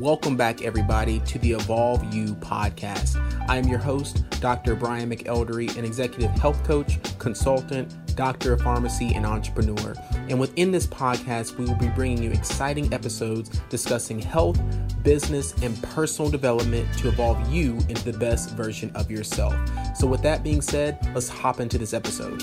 Welcome back, everybody, to the Evolve You podcast. I am your host, Dr. Brian McElderry, an executive health coach, consultant, doctor of pharmacy, and entrepreneur. And within this podcast, we will be bringing you exciting episodes discussing health, business, and personal development to evolve you into the best version of yourself. So, with that being said, let's hop into this episode.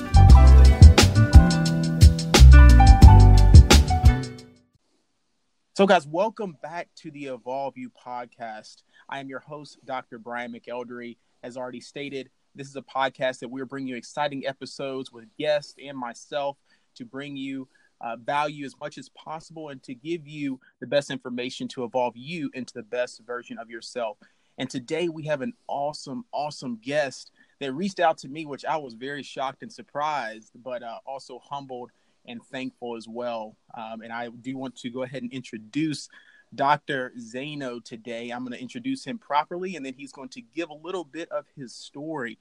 So, guys, welcome back to the Evolve You podcast. I am your host, Dr. Brian McElderry. As already stated, this is a podcast that we're bringing you exciting episodes with guests and myself to bring you uh, value as much as possible and to give you the best information to evolve you into the best version of yourself. And today we have an awesome, awesome guest that reached out to me, which I was very shocked and surprised, but uh, also humbled and thankful as well. Um, and I do want to go ahead and introduce Dr. Zaino today. I'm going to introduce him properly, and then he's going to give a little bit of his story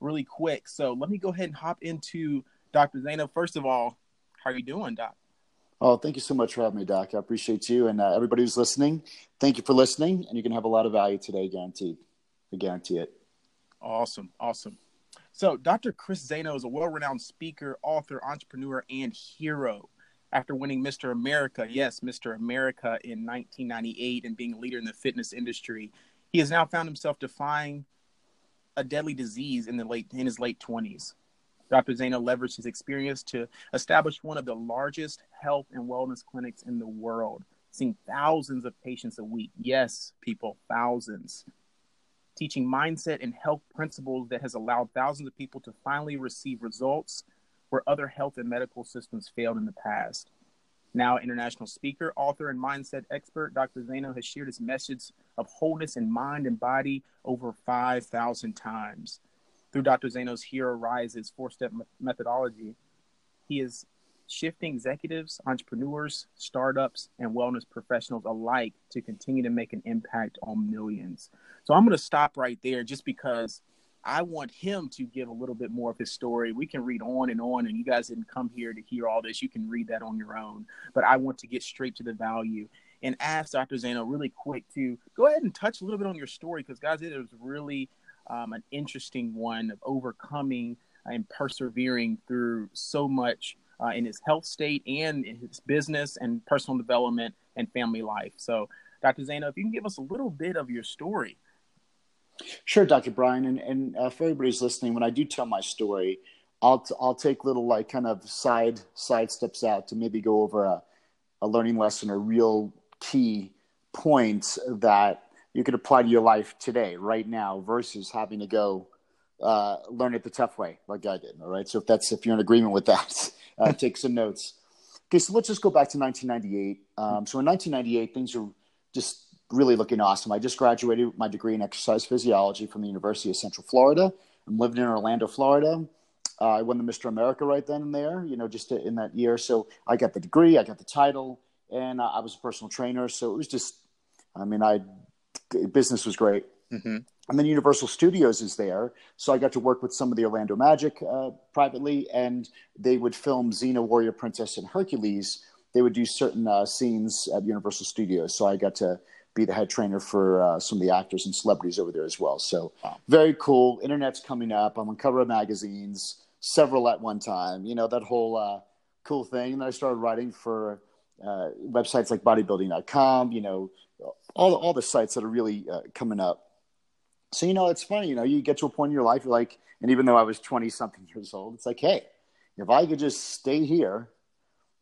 really quick. So let me go ahead and hop into Dr. Zaino. First of all, how are you doing, Doc? Oh, thank you so much for having me, Doc. I appreciate you and uh, everybody who's listening. Thank you for listening, and you're going to have a lot of value today, guaranteed. I guarantee it. Awesome, awesome. So, Dr. Chris Zaino is a well renowned speaker, author, entrepreneur, and hero. After winning Mr. America, yes, Mr. America in 1998 and being a leader in the fitness industry, he has now found himself defying a deadly disease in the late in his late 20s. Dr. Zaino leveraged his experience to establish one of the largest health and wellness clinics in the world, seeing thousands of patients a week. Yes, people, thousands teaching mindset and health principles that has allowed thousands of people to finally receive results where other health and medical systems failed in the past. Now, international speaker, author, and mindset expert, Dr. Zaino has shared his message of wholeness in mind and body over 5,000 times. Through Dr. Zaino's Hero Rises four step methodology, he is shifting executives, entrepreneurs, startups, and wellness professionals alike to continue to make an impact on millions. So I'm going to stop right there just because I want him to give a little bit more of his story. We can read on and on, and you guys didn't come here to hear all this. You can read that on your own. But I want to get straight to the value and ask Dr. Zaino really quick to go ahead and touch a little bit on your story because, guys, it was really um, an interesting one of overcoming and persevering through so much uh, in his health state and in his business and personal development and family life. So, Dr. Zaino, if you can give us a little bit of your story. Sure, Dr. Brian. And, and uh, for everybody's listening, when I do tell my story, I'll, t- I'll take little like kind of side side steps out to maybe go over a, a learning lesson or real key points that you could apply to your life today, right now, versus having to go uh, learn it the tough way, like I did. All right. So if that's if you're in agreement with that, uh, take some notes. Okay, so let's just go back to 1998. Um, so in 1998, things are just really looking awesome. I just graduated with my degree in exercise physiology from the University of Central Florida. I'm living in Orlando, Florida. Uh, I won the Mr. America right then and there, you know, just to, in that year. So I got the degree, I got the title, and I was a personal trainer. So it was just, I mean, I business was great. Mm-hmm. And then Universal Studios is there, so I got to work with some of the Orlando Magic uh, privately, and they would film Xena, Warrior Princess, and Hercules. They would do certain uh, scenes at Universal Studios, so I got to be the head trainer for uh, some of the actors and celebrities over there as well. So wow. very cool. Internet's coming up. I'm on cover of magazines, several at one time. You know that whole uh, cool thing. And I started writing for uh, websites like bodybuilding.com. You know, all all the sites that are really uh, coming up. So you know, it's funny. You know, you get to a point in your life, like, and even though I was 20 something years old, it's like, hey, if I could just stay here,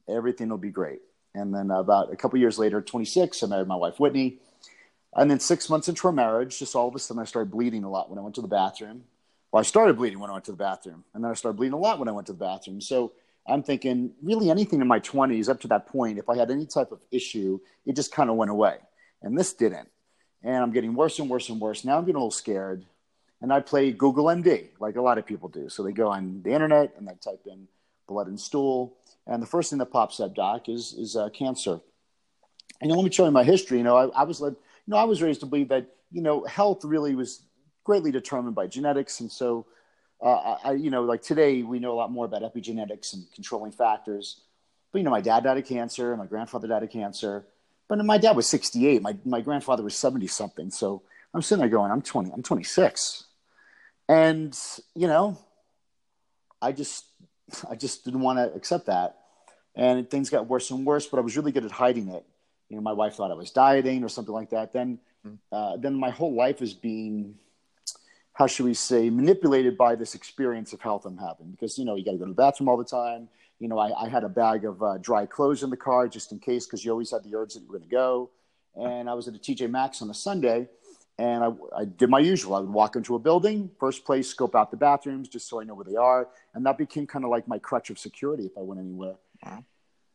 everything will be great. And then about a couple years later, 26, I married my wife, Whitney. And then six months into our marriage, just all of a sudden I started bleeding a lot when I went to the bathroom. Well, I started bleeding when I went to the bathroom. And then I started bleeding a lot when I went to the bathroom. So I'm thinking, really, anything in my 20s up to that point, if I had any type of issue, it just kind of went away. And this didn't. And I'm getting worse and worse and worse. Now I'm getting a little scared. And I play Google MD, like a lot of people do. So they go on the internet and they type in blood and stool. And the first thing that pops up, doc, is is uh, cancer. And let me show you my history. You know, I, I was led, you know, I was raised to believe that you know health really was greatly determined by genetics, and so uh, I, you know, like today we know a lot more about epigenetics and controlling factors. But you know, my dad died of cancer, my grandfather died of cancer. But my dad was 68. My my grandfather was 70 something. So I'm sitting there going, I'm 20. I'm 26, and you know, I just I just didn't want to accept that, and things got worse and worse. But I was really good at hiding it. You know, my wife thought I was dieting or something like that. Then, mm-hmm. uh, then my whole life is being how should we say, manipulated by this experience of health I'm having. Because, you know, you got to go to the bathroom all the time. You know, I, I had a bag of uh, dry clothes in the car just in case, because you always had the urge that you were going to go. And I was at a TJ Maxx on a Sunday, and I, I, did my usual. I would walk into a building, first place, scope out the bathrooms just so I know where they are. And that became kind of like my crutch of security if I went anywhere.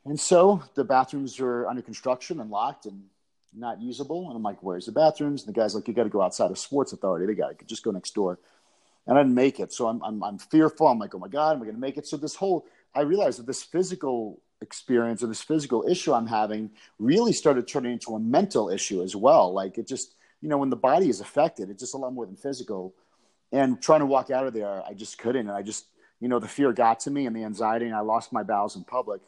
And so the bathrooms are under construction and locked, and not usable. And I'm like, where's the bathrooms? And the guy's like, you got to go outside of Sports Authority. They got to just go next door. And I didn't make it. So I'm, I'm, I'm fearful. I'm like, oh my God, am I going to make it? So this whole, I realized that this physical experience or this physical issue I'm having really started turning into a mental issue as well. Like it just, you know, when the body is affected, it's just a lot more than physical. And trying to walk out of there, I just couldn't. And I just, you know, the fear got to me and the anxiety, and I lost my bowels in public.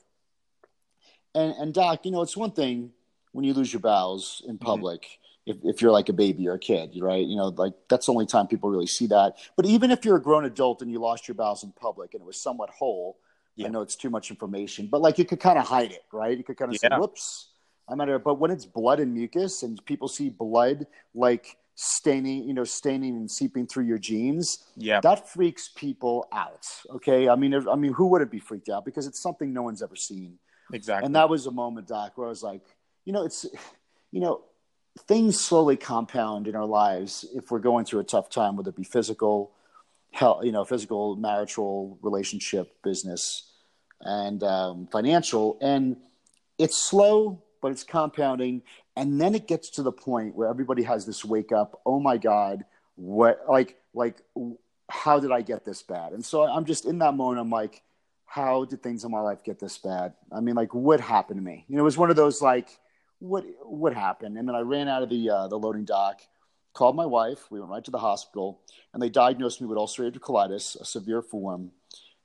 And, and Doc, you know, it's one thing when you lose your bowels in mm-hmm. public. Mm-hmm. If, if you're like a baby or a kid, right? You know, like that's the only time people really see that. But even if you're a grown adult and you lost your bowels in public and it was somewhat whole, yeah. I know it's too much information, but like you could kind of hide it, right? You could kind of yeah. say, "Whoops, I'm at it." But when it's blood and mucus, and people see blood like staining, you know, staining and seeping through your jeans, yeah, that freaks people out. Okay, I mean, I mean, who wouldn't be freaked out because it's something no one's ever seen. Exactly. And that was a moment, Doc, where I was like, you know, it's, you know, things slowly compound in our lives if we're going through a tough time, whether it be physical, health, you know, physical, marital, relationship, business, and um, financial. And it's slow, but it's compounding. And then it gets to the point where everybody has this wake up. Oh my God, what, like, like, how did I get this bad? And so I'm just in that moment. I'm like, how did things in my life get this bad? I mean, like, what happened to me? You know, it was one of those like, what what happened? And then I ran out of the uh, the loading dock, called my wife. We went right to the hospital, and they diagnosed me with ulcerative colitis, a severe form.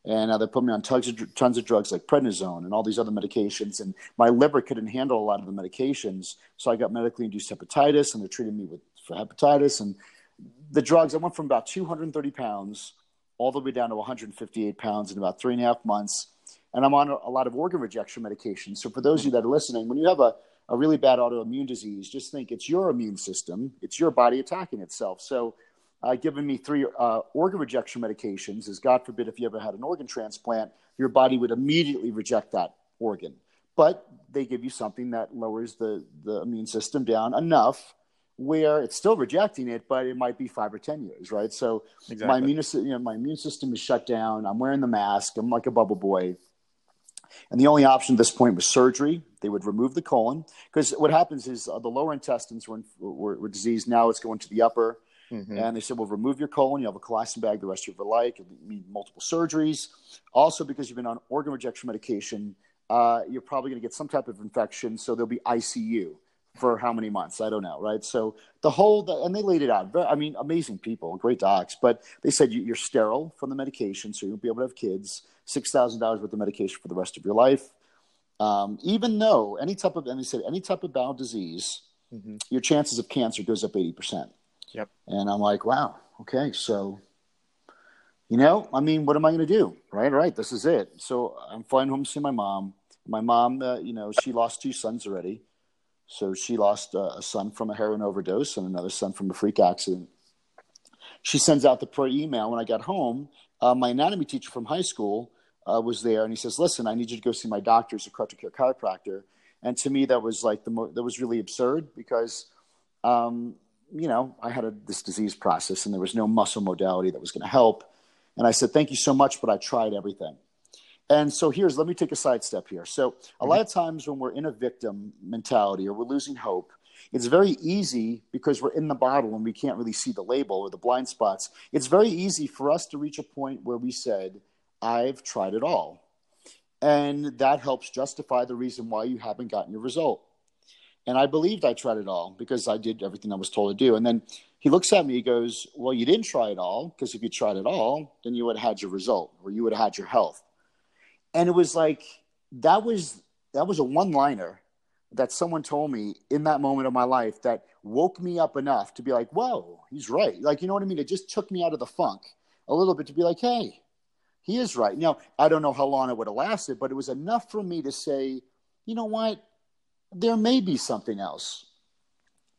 And uh, they put me on tons of, tons of drugs like prednisone and all these other medications. And my liver couldn't handle a lot of the medications, so I got medically induced hepatitis, and they treated me with for hepatitis. And the drugs, I went from about 230 pounds all the way down to 158 pounds in about three and a half months. And I'm on a, a lot of organ rejection medications. So for those of you that are listening, when you have a a really bad autoimmune disease, just think it's your immune system, it's your body attacking itself. So, uh, giving me three uh, organ rejection medications is God forbid if you ever had an organ transplant, your body would immediately reject that organ. But they give you something that lowers the, the immune system down enough where it's still rejecting it, but it might be five or 10 years, right? So exactly. my, immune, you know, my immune system is shut down. I'm wearing the mask. I'm like a bubble boy. And the only option at this point was surgery. They would remove the colon because what happens is uh, the lower intestines were, were, were, diseased. Now it's going to the upper. Mm-hmm. And they said, well, remove your colon. You have a colostomy bag the rest of your life. You need multiple surgeries. Also, because you've been on organ rejection medication, uh, you're probably going to get some type of infection. So there'll be ICU for how many months? I don't know, right? So the whole, the, and they laid it out. I mean, amazing people, great docs, but they said you, are sterile from the medication, so you won't be able to have kids. Six thousand dollars worth of medication for the rest of your life. Um, even though any type of, and they said any type of bowel disease, mm-hmm. your chances of cancer goes up eighty percent. Yep. And I'm like, wow, okay, so you know, I mean, what am I going to do? Right, right. This is it. So I'm flying home to see my mom. My mom, uh, you know, she lost two sons already. So she lost uh, a son from a heroin overdose and another son from a freak accident. She sends out the per email. When I got home, uh, my anatomy teacher from high school uh, was there, and he says, "Listen, I need you to go see my doctor, who's a critical care chiropractor." And to me, that was like the mo- that was really absurd because, um, you know, I had a, this disease process, and there was no muscle modality that was going to help. And I said, "Thank you so much, but I tried everything." And so here's, let me take a sidestep here. So a mm-hmm. lot of times when we're in a victim mentality or we're losing hope, it's very easy because we're in the bottle and we can't really see the label or the blind spots. It's very easy for us to reach a point where we said, I've tried it all. And that helps justify the reason why you haven't gotten your result. And I believed I tried it all because I did everything I was told to do. And then he looks at me, he goes, Well, you didn't try it all because if you tried it all, then you would have had your result or you would have had your health and it was like that was that was a one liner that someone told me in that moment of my life that woke me up enough to be like, whoa, he's right. Like, you know what I mean? It just took me out of the funk a little bit to be like, hey, he is right. Now, I don't know how long it would have lasted, but it was enough for me to say, you know what? There may be something else.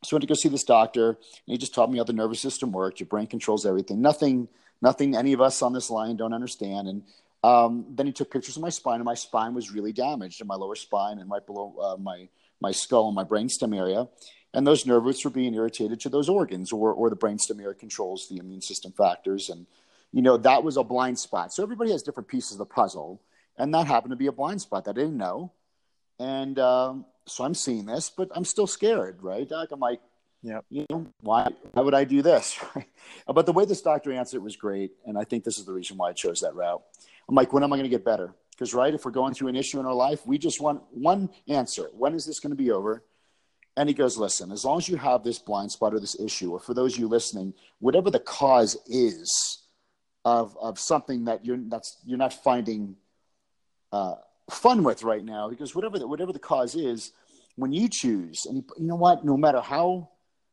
So I went to go see this doctor, and he just taught me how the nervous system worked. Your brain controls everything. Nothing, nothing any of us on this line don't understand. And um, then he took pictures of my spine, and my spine was really damaged in my lower spine and right below uh, my my skull and my brainstem area. And those nerve roots were being irritated to those organs, or or the brainstem area controls the immune system factors. And you know that was a blind spot. So everybody has different pieces of the puzzle, and that happened to be a blind spot that I didn't know. And um, so I'm seeing this, but I'm still scared, right? Doc? I'm like, yeah, you know, why why would I do this? but the way this doctor answered it was great, and I think this is the reason why I chose that route. I'm like, when am I going to get better? Because, right, if we're going through an issue in our life, we just want one answer. When is this going to be over? And he goes, listen, as long as you have this blind spot or this issue, or for those of you listening, whatever the cause is of, of something that you're, that's, you're not finding uh, fun with right now, because whatever the, whatever the cause is, when you choose, and you know what, no matter how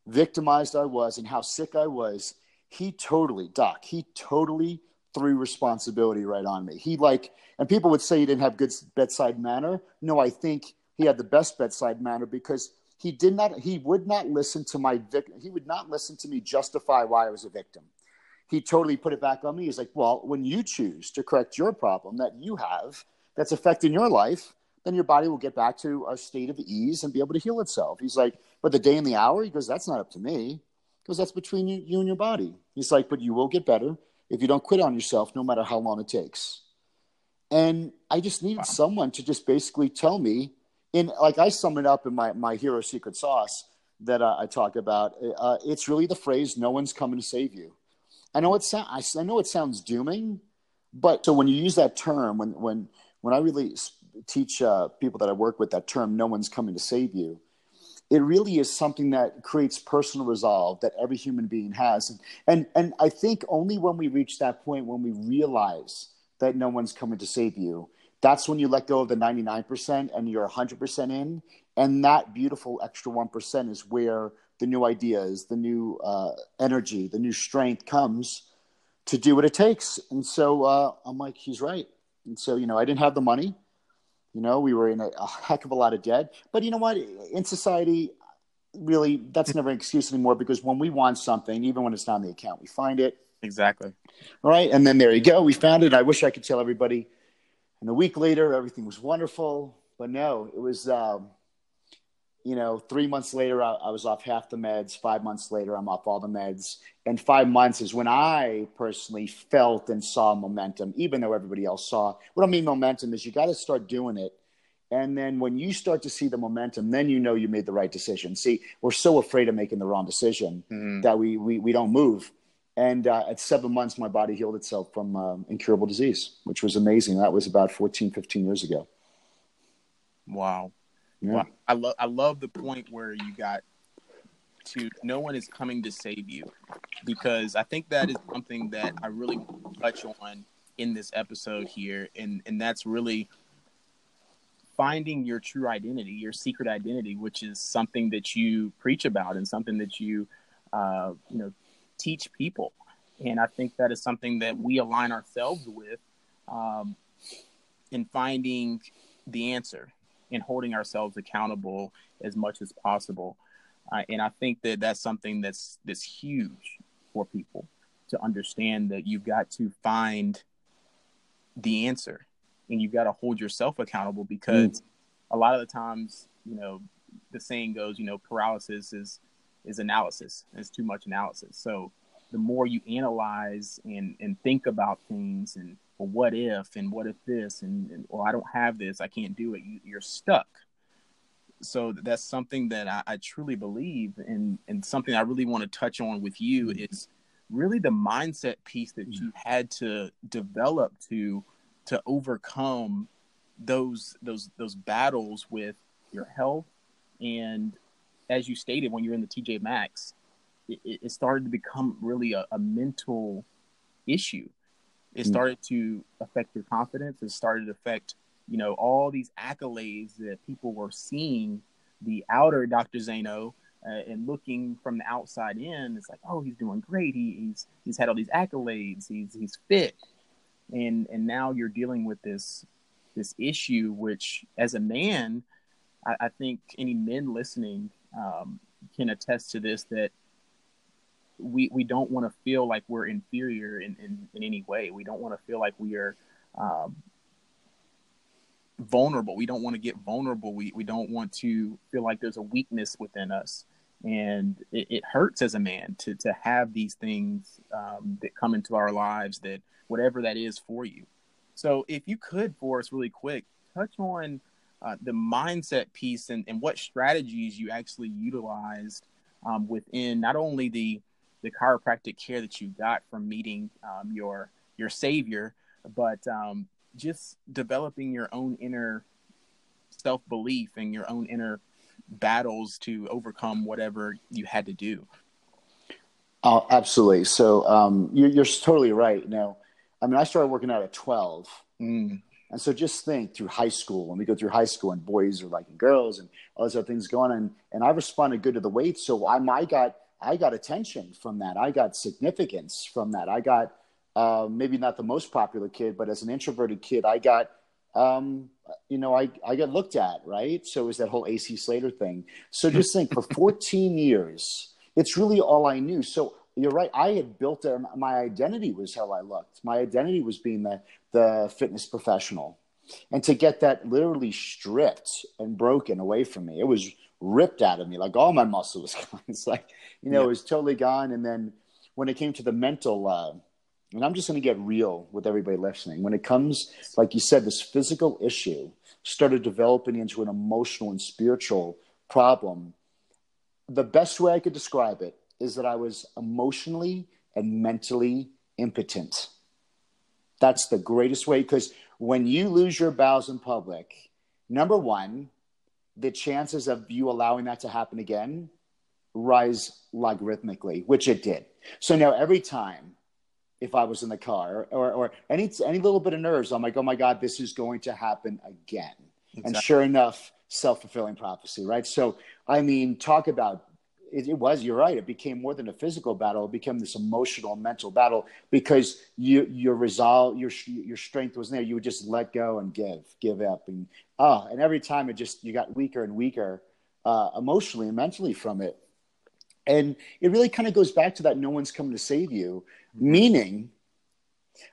victimized I was and how sick I was, he totally, Doc, he totally threw responsibility right on me. He like, and people would say he didn't have good bedside manner. No, I think he had the best bedside manner because he did not, he would not listen to my victim. He would not listen to me justify why I was a victim. He totally put it back on me. He's like, well, when you choose to correct your problem that you have that's affecting your life, then your body will get back to a state of ease and be able to heal itself. He's like, but the day and the hour, he goes, that's not up to me because that's between you, you and your body. He's like, but you will get better if you don't quit on yourself, no matter how long it takes. And I just needed wow. someone to just basically tell me, in like I sum it up in my, my hero secret sauce that uh, I talk about. Uh, it's really the phrase, no one's coming to save you. I know it, so- I, I know it sounds dooming, but so when you use that term, when, when, when I really teach uh, people that I work with that term, no one's coming to save you, it really is something that creates personal resolve that every human being has. And, and, and I think only when we reach that point, when we realize that no one's coming to save you, that's when you let go of the 99% and you're 100% in. And that beautiful extra 1% is where the new ideas, the new uh, energy, the new strength comes to do what it takes. And so uh, I'm like, he's right. And so, you know, I didn't have the money. You know, we were in a, a heck of a lot of debt. But you know what? In society, really, that's never an excuse anymore because when we want something, even when it's not in the account, we find it. Exactly. All right. And then there you go. We found it. I wish I could tell everybody. And a week later, everything was wonderful. But no, it was, um, you know, three months later, I, I, was off half the meds. Five months later, I'm off all the meds. And five months is when I personally felt and saw momentum, even though everybody else saw. What I mean, momentum is you got to start doing it. And then when you start to see the momentum, then you know you made the right decision. See, we're so afraid of making the wrong decision mm-hmm. that we, we, we don't move. And uh, at seven months, my body healed itself from um, incurable disease, which was amazing. That was about 14, 15 years ago. Wow. Yeah. I love I love the point where you got to no one is coming to save you because I think that is something that I really touch on in this episode here and and that's really finding your true identity, your secret identity, which is something that you preach about and something that you uh, you know teach people. And I think that is something that we align ourselves with um, in finding the answer and holding ourselves accountable as much as possible. Uh, and I think that that's something that's that's huge for people to understand that you've got to find the answer and you've got to hold yourself accountable because mm. a lot of the times, you know, the saying goes, you know, paralysis is is analysis. It's too much analysis. So the more you analyze and and think about things and well, what if and what if this and, and well, I don't have this, I can't do it. You, you're stuck. So that's something that I, I truly believe, and and something I really want to touch on with you mm-hmm. is really the mindset piece that you had to develop to to overcome those those those battles with your health and as you stated when you're in the TJ Maxx, it, it started to become really a, a mental issue it mm. started to affect your confidence. It started to affect, you know, all these accolades that people were seeing the outer Dr. Zaino uh, and looking from the outside in, it's like, oh, he's doing great. He, he's he's had all these accolades. He's he's fit, and and now you're dealing with this this issue, which as a man, I, I think any men listening um, can attest to this that we we don't want to feel like we're inferior in, in, in any way. We don't want to feel like we are um, vulnerable. We don't want to get vulnerable. We we don't want to feel like there's a weakness within us, and it, it hurts as a man to to have these things um, that come into our lives that whatever that is for you. So if you could for us really quick, touch on uh, the mindset piece and, and what strategies you actually utilized um, within not only the the chiropractic care that you got from meeting um, your your savior, but um, just developing your own inner self belief and your own inner battles to overcome whatever you had to do. Oh, absolutely. So um, you're, you're, totally right. Know, I mean, I started working out at 12. Mm. And so just think through high school, when we go through high school and boys are liking girls and all those other things going on. And I responded good to the weight. So I, I got, I got attention from that. I got significance from that. I got uh, maybe not the most popular kid, but as an introverted kid, I got, um, you know, I, I got looked at, right? So it was that whole AC Slater thing. So just think for 14 years, it's really all I knew. So you're right. I had built a, my identity was how I looked. My identity was being the, the fitness professional. And to get that literally stripped and broken away from me, it was ripped out of me. Like all my muscle was gone. It's like, you know, yeah. it was totally gone. And then when it came to the mental, uh, and I'm just going to get real with everybody listening. When it comes, like you said, this physical issue started developing into an emotional and spiritual problem. The best way I could describe it is that I was emotionally and mentally impotent. That's the greatest way because when you lose your bowels in public, number one, the chances of you allowing that to happen again rise logarithmically, which it did. So now every time if I was in the car or, or any, any little bit of nerves, I'm like, oh my God, this is going to happen again. Exactly. And sure enough, self fulfilling prophecy, right? So, I mean, talk about it, it, was you're right it became more than a physical battle it became this emotional mental battle because you your resolve your your strength was there you would just let go and give give up and ah oh, and every time it just you got weaker and weaker uh, emotionally and mentally from it and it really kind of goes back to that no one's coming to save you meaning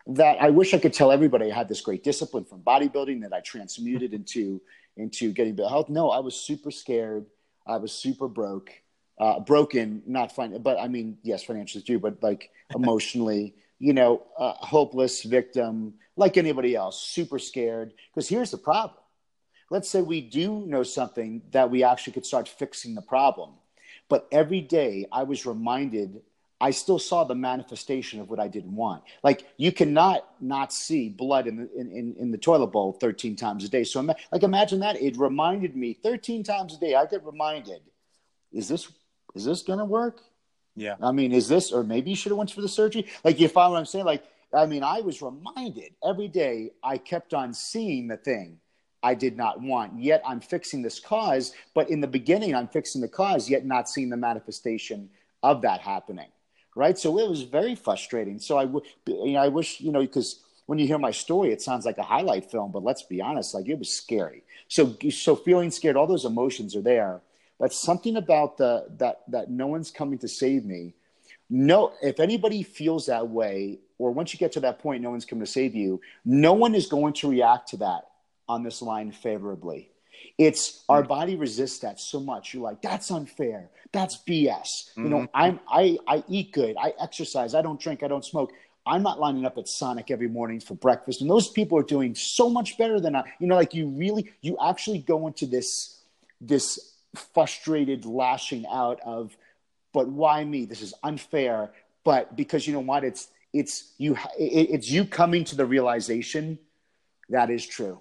that I wish I could tell everybody I had this great discipline from bodybuilding that I transmuted into into getting better health. No, I was super scared. I was super broke, uh, broken, not fine, but I mean, yes, financially too, but like emotionally, you know, uh, hopeless victim, like anybody else, super scared. Because here's the problem: let's say we do know something that we actually could start fixing the problem, but every day I was reminded I still saw the manifestation of what I didn't want. Like you cannot not see blood in the in, in, the toilet bowl 13 times a day. So like imagine that. It reminded me 13 times a day. I get reminded, is this is this gonna work? Yeah. I mean, is this or maybe you should have went for the surgery? Like you follow what I'm saying? Like, I mean, I was reminded every day I kept on seeing the thing I did not want. Yet I'm fixing this cause, but in the beginning I'm fixing the cause, yet not seeing the manifestation of that happening right? So it was very frustrating. So I I, w- you know, I wish, you know, because when you hear my story, it sounds like a highlight film, but let's be honest, like it was scary. So, so feeling scared, all those emotions are there. But something about the that that no one's coming to save me. No, if anybody feels that way, or once you get to that point, no one's coming to save you. No one is going to react to that on this line favorably. It's our mm. body resists that so much. You're like, that's unfair. That's BS. Mm-hmm. You know, mm-hmm. I'm I I eat good. I exercise. I don't drink. I don't smoke. I'm not lining up at Sonic every morning for breakfast. And those people are doing so much better than I. You know, like you really, you actually go into this this frustrated lashing out of, but why me? This is unfair. But because you know what, it's it's you it's you coming to the realization that is true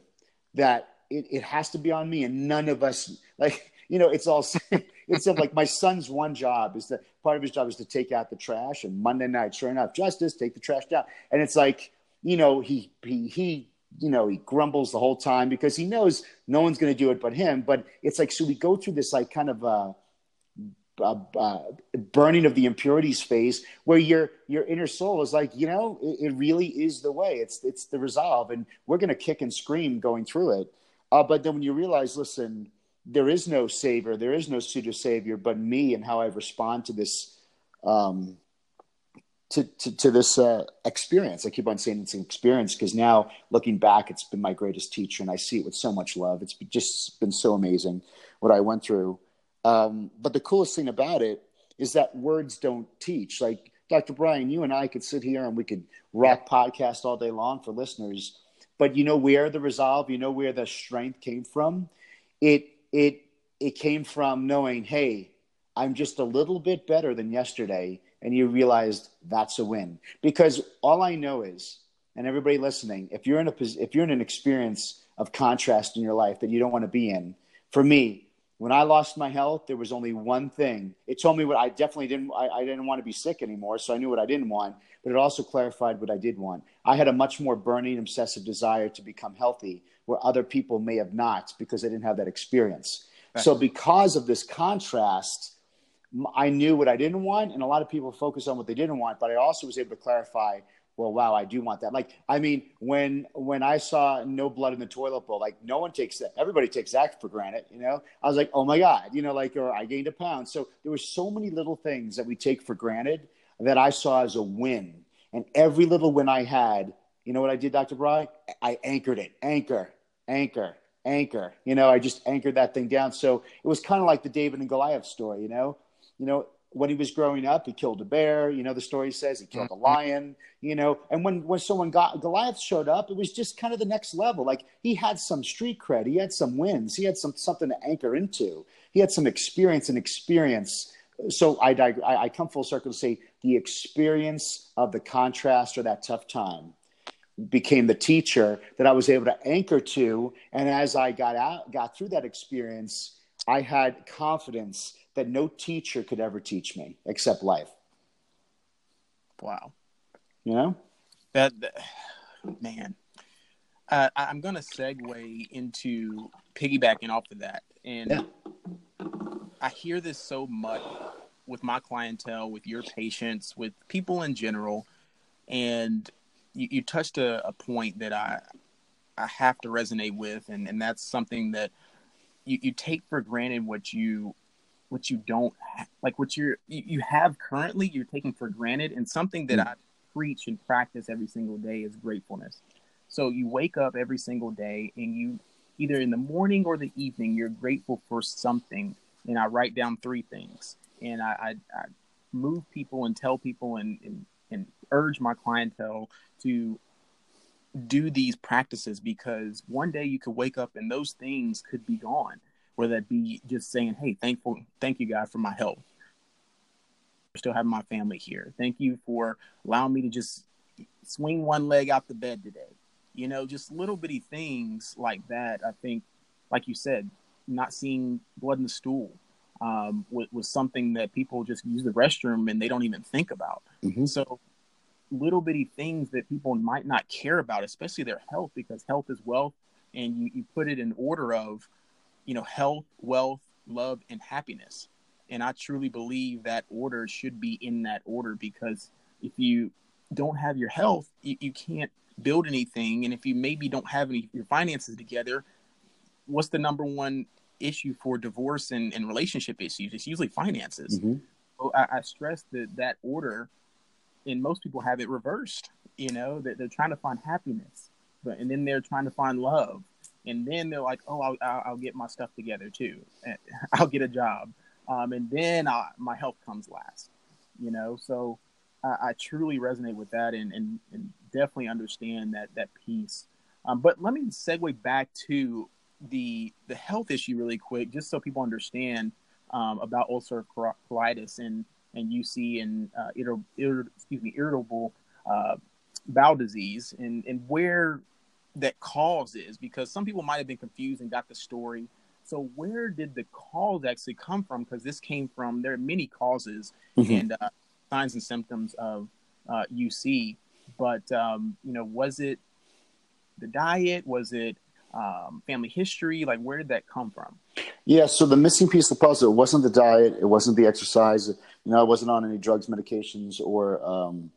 that it, it has to be on me and none of us like you know it's all it's like my son's one job is that part of his job is to take out the trash and monday night sure enough justice take the trash down and it's like you know he he he you know, he grumbles the whole time because he knows no one's going to do it but him. But it's like, so we go through this like kind of uh, uh, uh, burning of the impurities phase where your your inner soul is like, you know, it, it really is the way. It's it's the resolve, and we're going to kick and scream going through it. Uh, but then when you realize, listen, there is no savior, there is no pseudo savior, but me and how I respond to this. Um, to, to, to this uh, experience. I keep on saying it's an experience because now looking back, it's been my greatest teacher, and I see it with so much love. It's just been so amazing what I went through. Um, but the coolest thing about it is that words don't teach. Like Dr. Brian, you and I could sit here and we could rock podcast all day long for listeners. But you know where the resolve, you know where the strength came from. It it it came from knowing, hey, I'm just a little bit better than yesterday and you realized that's a win. Because all i know is and everybody listening if you're in a if you're in an experience of contrast in your life that you don't want to be in for me when i lost my health there was only one thing. It told me what i definitely didn't I, I didn't want to be sick anymore so i knew what i didn't want but it also clarified what i did want. I had a much more burning obsessive desire to become healthy where other people may have not because they didn't have that experience. Right. so because of this contrast I knew what I didn't want, and a lot of people focus on what they didn't want. But I also was able to clarify, well, wow, I do want that. Like, I mean, when when I saw no blood in the toilet bowl, like no one takes that. Everybody takes that for granted, you know. I was like, oh my god, you know, like, or I gained a pound. So there were so many little things that we take for granted that I saw as a win, and every little win I had, you know what I did, Dr. Bry? I anchored it, anchor, anchor, anchor. You know, I just anchored that thing down. So it was kind of like the David and Goliath story, you know you know, when he was growing up, he killed a bear. You know, the story says he killed a mm-hmm. lion. You know, and when when someone got Goliath showed up, it was just kind of the next level. Like he had some street cred, he had some wins, he had some something to anchor into. He had some experience and experience. So I, I, I come full circle to say the experience of the contrast or that tough time became the teacher that I was able to anchor to. And as I got out, got through that experience, I had confidence that no teacher could ever teach me except life. Wow. You know? That, that man. Uh, I'm going to segue into piggybacking off of that. And yeah. I hear this so much with my clientele, with your patients, with people in general. And you, you touched a, a, point that I I have to resonate with, and, and that's something that you, you take for granted what you what you don't like what you're you have currently you're taking for granted and something that mm. i preach and practice every single day is gratefulness. So you wake up every single day and you either in the morning or the evening you're grateful for something. And i write down three things. And i, I, I move people and tell people and, and and urge my clientele to do these practices because one day you could wake up and those things could be gone whether that be just saying, "Hey, thankful, thank you, God, for my health. Still having my family here. Thank you for allowing me to just swing one leg out the bed today." You know, just little bitty things like that. I think, like you said, not seeing blood in the stool um, was, was, something that people just use the restroom and they don't even think about. Mm-hmm. So little bitty things that people might not care about, especially their health, because health is wealth, and you, you put it in order of you know, health, wealth, love, and happiness. And I truly believe that order should be in that order because if you don't have your health, you, you can't build anything. And if you maybe don't have any your finances together, what's the number one issue for divorce and, and relationship issues? It's usually finances. Mm-hmm. So I, I stress that that order, and most people have it reversed. You know that they're trying to find happiness, but and then they're trying to find love, and then they're like, "Oh, I'll, I'll, get my stuff together too. I'll get a job, um, and then I, my health comes last." You know, so I, I truly resonate with that, and, and, and definitely understand that that piece. Um, but let me segue back to the the health issue really quick, just so people understand um, about ulcerative colitis and and UC and uh, irritable, excuse me, irritable uh, bowel disease, and and where that cause is because some people might have been confused and got the story. So where did the cause actually come from? Because this came from there are many causes mm-hmm. and uh, signs and symptoms of uh, UC, but um, you know, was it the diet? Was it um, family history? Like, where did that come from? Yeah, so the missing piece of the puzzle it wasn't the diet, it wasn't the exercise. You know, I wasn't on any drugs, medications, or um,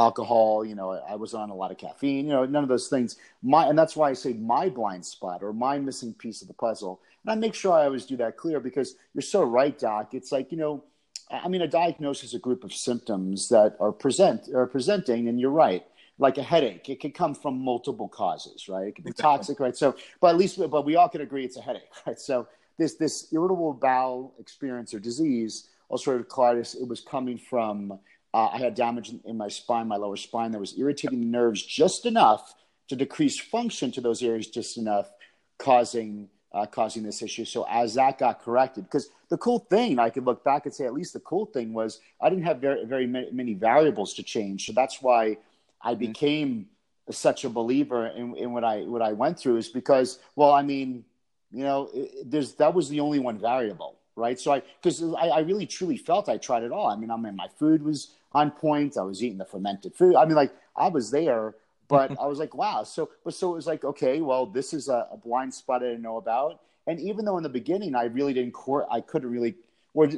alcohol. You know, I was on a lot of caffeine. You know, none of those things. My and that's why I say my blind spot or my missing piece of the puzzle. And I make sure I always do that clear because you're so right, Doc. It's like you know, I mean, a diagnosis is a group of symptoms that are present are presenting, and you're right. Like a headache, it could come from multiple causes, right? It could be exactly. toxic, right? So, but at least, but we all can agree it's a headache, right? So, this this irritable bowel experience or disease, ulcerative colitis, it was coming from uh, I had damage in, in, my spine, my lower spine, that was irritating the nerves just enough to decrease function to those areas just enough, causing uh, causing this issue. So as that got corrected, because the cool thing I could look back and say at least the cool thing was I didn't have very very many variables to change. So that's why I mm-hmm. became such a believer in, in what I what I went through is because well I mean you know it, there's that was the only one variable right so I because I, I really truly felt I tried it all I mean I mean my food was on point. I was eating the fermented food. I mean, like I was there, but I was like, wow. So, but so it was like, okay, well, this is a, a blind spot I didn't know about. And even though in the beginning I really didn't core, I couldn't really, or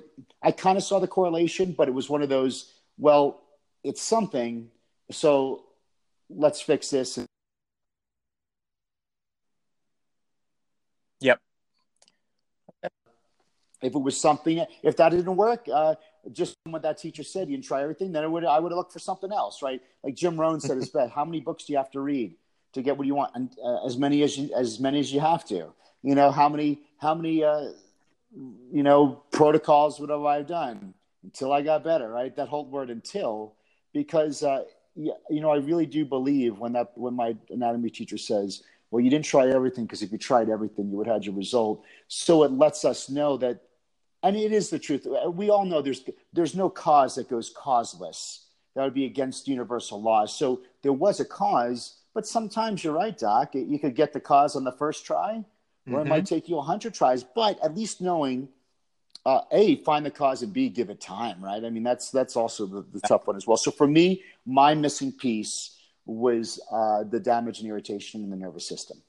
I kind of saw the correlation, but it was one of those, well, it's something. So let's fix this. Yep. If it was something, if that didn't work, uh, just what that teacher said, you didn't try everything, then I would I would have looked for something else, right? Like Jim Rohn said, it's best. How many books do you have to read to get what you want? And uh, as many as you, as many as you have to. You know how many how many uh, you know protocols would have I done until I got better, right? That whole word until, because uh, you know I really do believe when that when my anatomy teacher says, well, you didn't try everything because if you tried everything, you would have had your result. So it lets us know that and it is the truth. We all know there's there's no cause that goes causeless. That would be against universal laws. So there was a cause, but sometimes you're right, Doc. You could get the cause on the first try, or mm-hmm. it might take you a hundred tries. But at least knowing, uh, a find the cause and b give it time, right? I mean that's that's also the, the tough one as well. So for me, my missing piece was uh, the damage and irritation in the nervous system.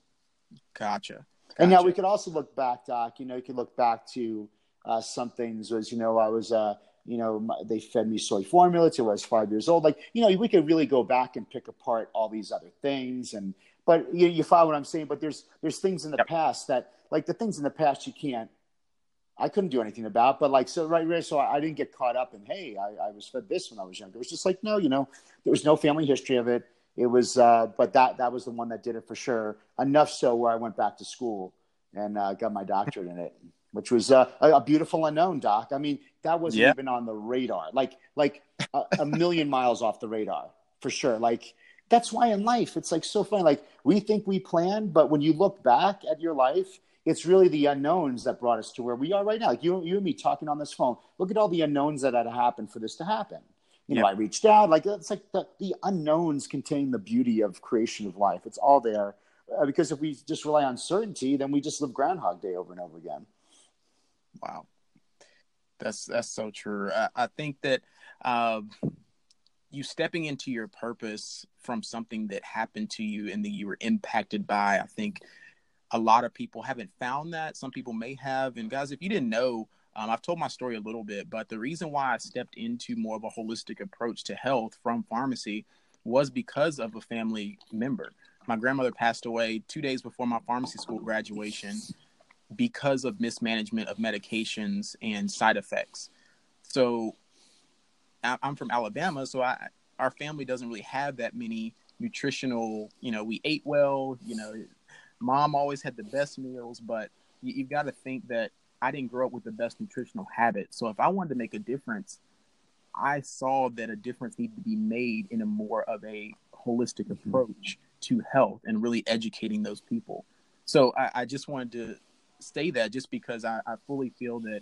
Gotcha. gotcha. And now we could also look back, Doc. You know, you could look back to uh, some things was, you know, I was, uh, you know, they fed me soy formula till I was five years old. Like, you know, we could really go back and pick apart all these other things. And, but you, you follow what I'm saying? But there's, there's things in the yep. past that, like the things in the past you can't, I couldn't do anything about. But like, so right, right. So I, I didn't get caught up in, hey, I, I was fed this when I was younger. It was just like, no, you know, there was no family history of it. It was, uh, but that that was the one that did it for sure. Enough so where I went back to school and uh, got my doctorate in it which was uh, a, beautiful unknown, Doc. I mean, that wasn't yeah. even on the radar, like like a, a million miles off the radar for sure. Like that's why in life it's like so funny. Like we think we plan, but when you look back at your life, it's really the unknowns that brought us to where we are right now. Like you, you and me talking on this phone. Look at all the unknowns that had to happen for this to happen. You know, I reached out. Like it's like the, the unknowns contain the beauty of creation of life. It's all there. Uh, because if we just rely on certainty, then we just live Groundhog Day over and over again. Wow, that's that's so true. I, I think that uh, you stepping into your purpose from something that happened to you and that you were impacted by. I think a lot of people haven't found that. Some people may have. And guys, if you didn't know, um, I've told my story a little bit, but the reason why I stepped into more of a holistic approach to health from pharmacy was because of a family member. My grandmother passed away two days before my pharmacy school graduation because of mismanagement of medications and side effects. So I'm from Alabama, so I our family doesn't really have that many nutritional. You know, we ate well. You know, mom always had the best meals, but you, you've got to think that I didn't grow up with the best nutritional habits. So if I wanted to make a difference, I saw that a difference needed to be made in a more of a holistic mm-hmm. approach to health and really educating those people. So I, I just wanted to say that just because I, I fully feel that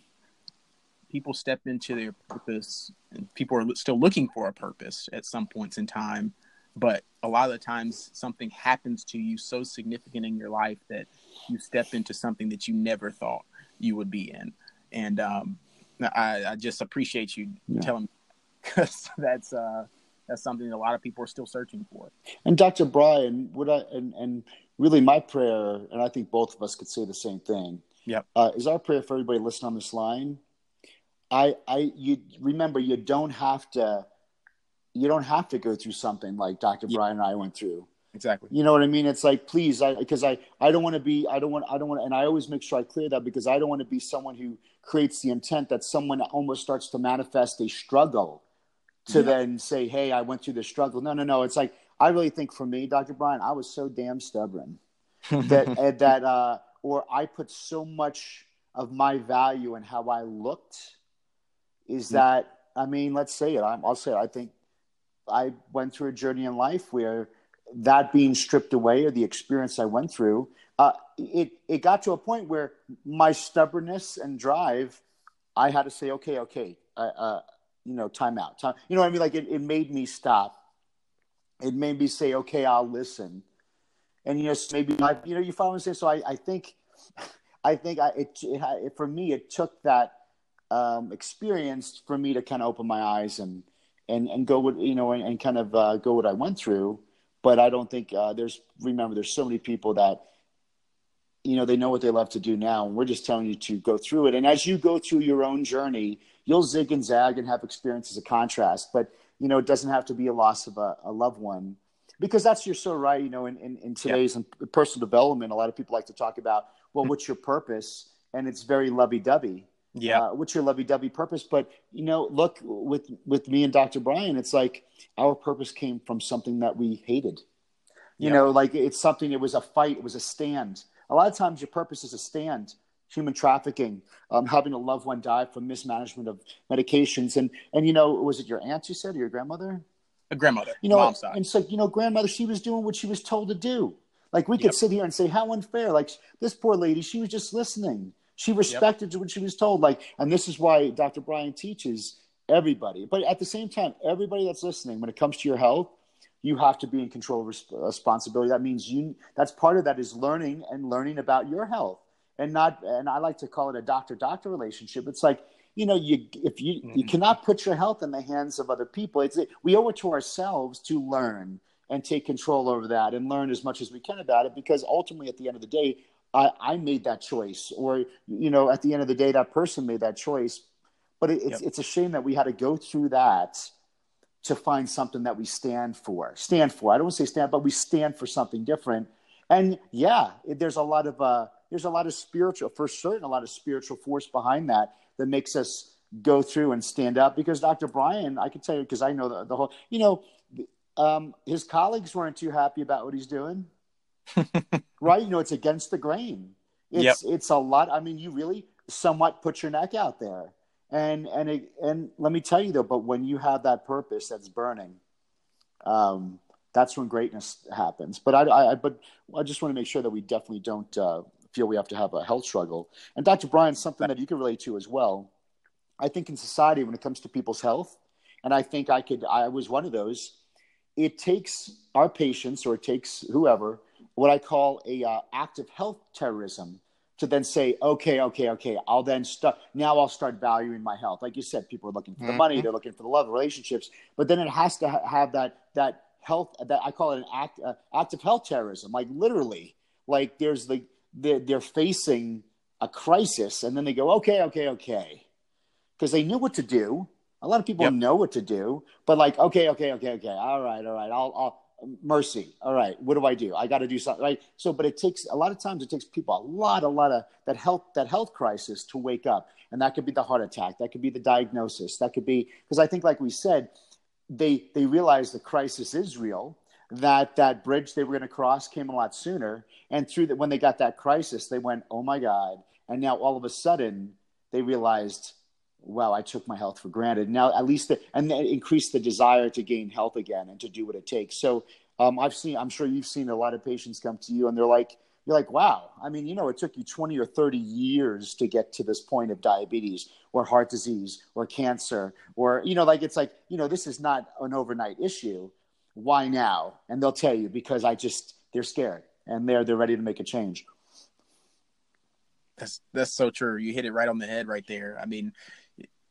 people step into their purpose and people are still looking for a purpose at some points in time but a lot of the times something happens to you so significant in your life that you step into something that you never thought you would be in and um, I, I, just appreciate you yeah. telling me because that's uh, that's something that a lot of people are still searching for. And Dr. Brian, would I and and really my prayer, and I think both of us could say the same thing. Yeah, Uh, is our prayer for everybody listening on this line? I I you remember you don't have to you don't have to go through something like Dr. Brian and I went through. Exactly. You know what I mean? It's like, please, I because I I don't want to be I don't want I don't want and I always make sure I clear that because I don't want to be someone who creates the intent that someone almost starts to manifest a struggle to yeah. then say, hey, I went through this struggle. No, no, no. It's like I really think for me, Dr. Brian, I was so damn stubborn that that uh, or I put so much of my value in how I looked. Is mm-hmm. that I mean, let's say it. i will say it. I think I went through a journey in life where that being stripped away or the experience I went through, uh, it it got to a point where my stubbornness and drive, I had to say, okay, okay, uh, uh, you know, time out, time. You know what I mean? Like it, it made me stop. It made me say, okay, I'll listen, and you know, maybe I, you know, you follow I'm saying. So I, I think, I think I, it, it, for me, it took that um, experience for me to kind of open my eyes and and and go with you know and, and kind of uh, go what I went through. But I don't think uh, there's remember there's so many people that you know they know what they love to do now and we're just telling you to go through it. And as you go through your own journey you'll zig and zag and have experiences of contrast. But you know it doesn't have to be a loss of a, a loved one. Because that's you're so right you know in, in, in today's yeah. personal development a lot of people like to talk about well what's your purpose? And it's very lovey-dovey. Yeah. Uh, what's your lovey-dovey purpose? But you know look with with me and dr brian it's like our purpose came from something that we hated. You know like it's something it was a fight it was a stand. A lot of times your purpose is a stand human trafficking um, having a loved one die from mismanagement of medications and and you know was it your aunt you said or your grandmother a grandmother you know mom's side. and it's like you know grandmother she was doing what she was told to do like we could yep. sit here and say how unfair like this poor lady she was just listening she respected yep. what she was told. Like, and this is why Dr. Brian teaches everybody. But at the same time, everybody that's listening, when it comes to your health, you have to be in control of responsibility. That means you. That's part of that is learning and learning about your health, and not. And I like to call it a doctor-doctor relationship. It's like you know, you if you mm-hmm. you cannot put your health in the hands of other people. It's we owe it to ourselves to learn and take control over that and learn as much as we can about it because ultimately at the end of the day I, I made that choice, or you know, at the end of the day, that person made that choice. But it, it's yep. it's a shame that we had to go through that to find something that we stand for. Stand for. I don't want to say stand, but we stand for something different. And yeah, it, there's a lot of uh, there's a lot of spiritual, for certain, a lot of spiritual force behind that that makes us go through and stand up. Because Dr. Brian, I can tell you, because I know the, the whole, you know, um, his colleagues weren't too happy about what he's doing. right? You know, it's against the grain. It's yep. it's a lot. I mean, you really somewhat put your neck out there, and and it, and let me tell you though, but when you have that purpose that's burning, um, that's when greatness happens. But I, I but I just want to make sure that we definitely don't uh, feel we have to have a health struggle. And Dr. Brian, something that you can relate to as well. I think in society, when it comes to people's health, and I think I could, I was one of those. It takes our patients, or it takes whoever, what I call a uh, active health terrorism to then say, okay, okay, okay, I'll then start. Now I'll start valuing my health. Like you said, people are looking for the mm-hmm. money, they're looking for the love, relationships, but then it has to ha- have that that health that I call it an act uh, active health terrorism. Like literally, like there's the they're, they're facing a crisis, and then they go, okay, okay, okay, because they knew what to do. A lot of people yep. know what to do, but like, okay, okay, okay, okay, all right, all right, I'll, I'll mercy all right what do i do i got to do something right so but it takes a lot of times it takes people a lot a lot of that health that health crisis to wake up and that could be the heart attack that could be the diagnosis that could be because i think like we said they they realize the crisis is real that that bridge they were going to cross came a lot sooner and through that when they got that crisis they went oh my god and now all of a sudden they realized wow, I took my health for granted. Now, at least, the, and increase the desire to gain health again and to do what it takes. So, um, I've seen, I'm sure you've seen a lot of patients come to you and they're like, you're like, wow, I mean, you know, it took you 20 or 30 years to get to this point of diabetes or heart disease or cancer, or, you know, like it's like, you know, this is not an overnight issue. Why now? And they'll tell you because I just, they're scared and they're, they're ready to make a change. That's, that's so true. You hit it right on the head right there. I mean,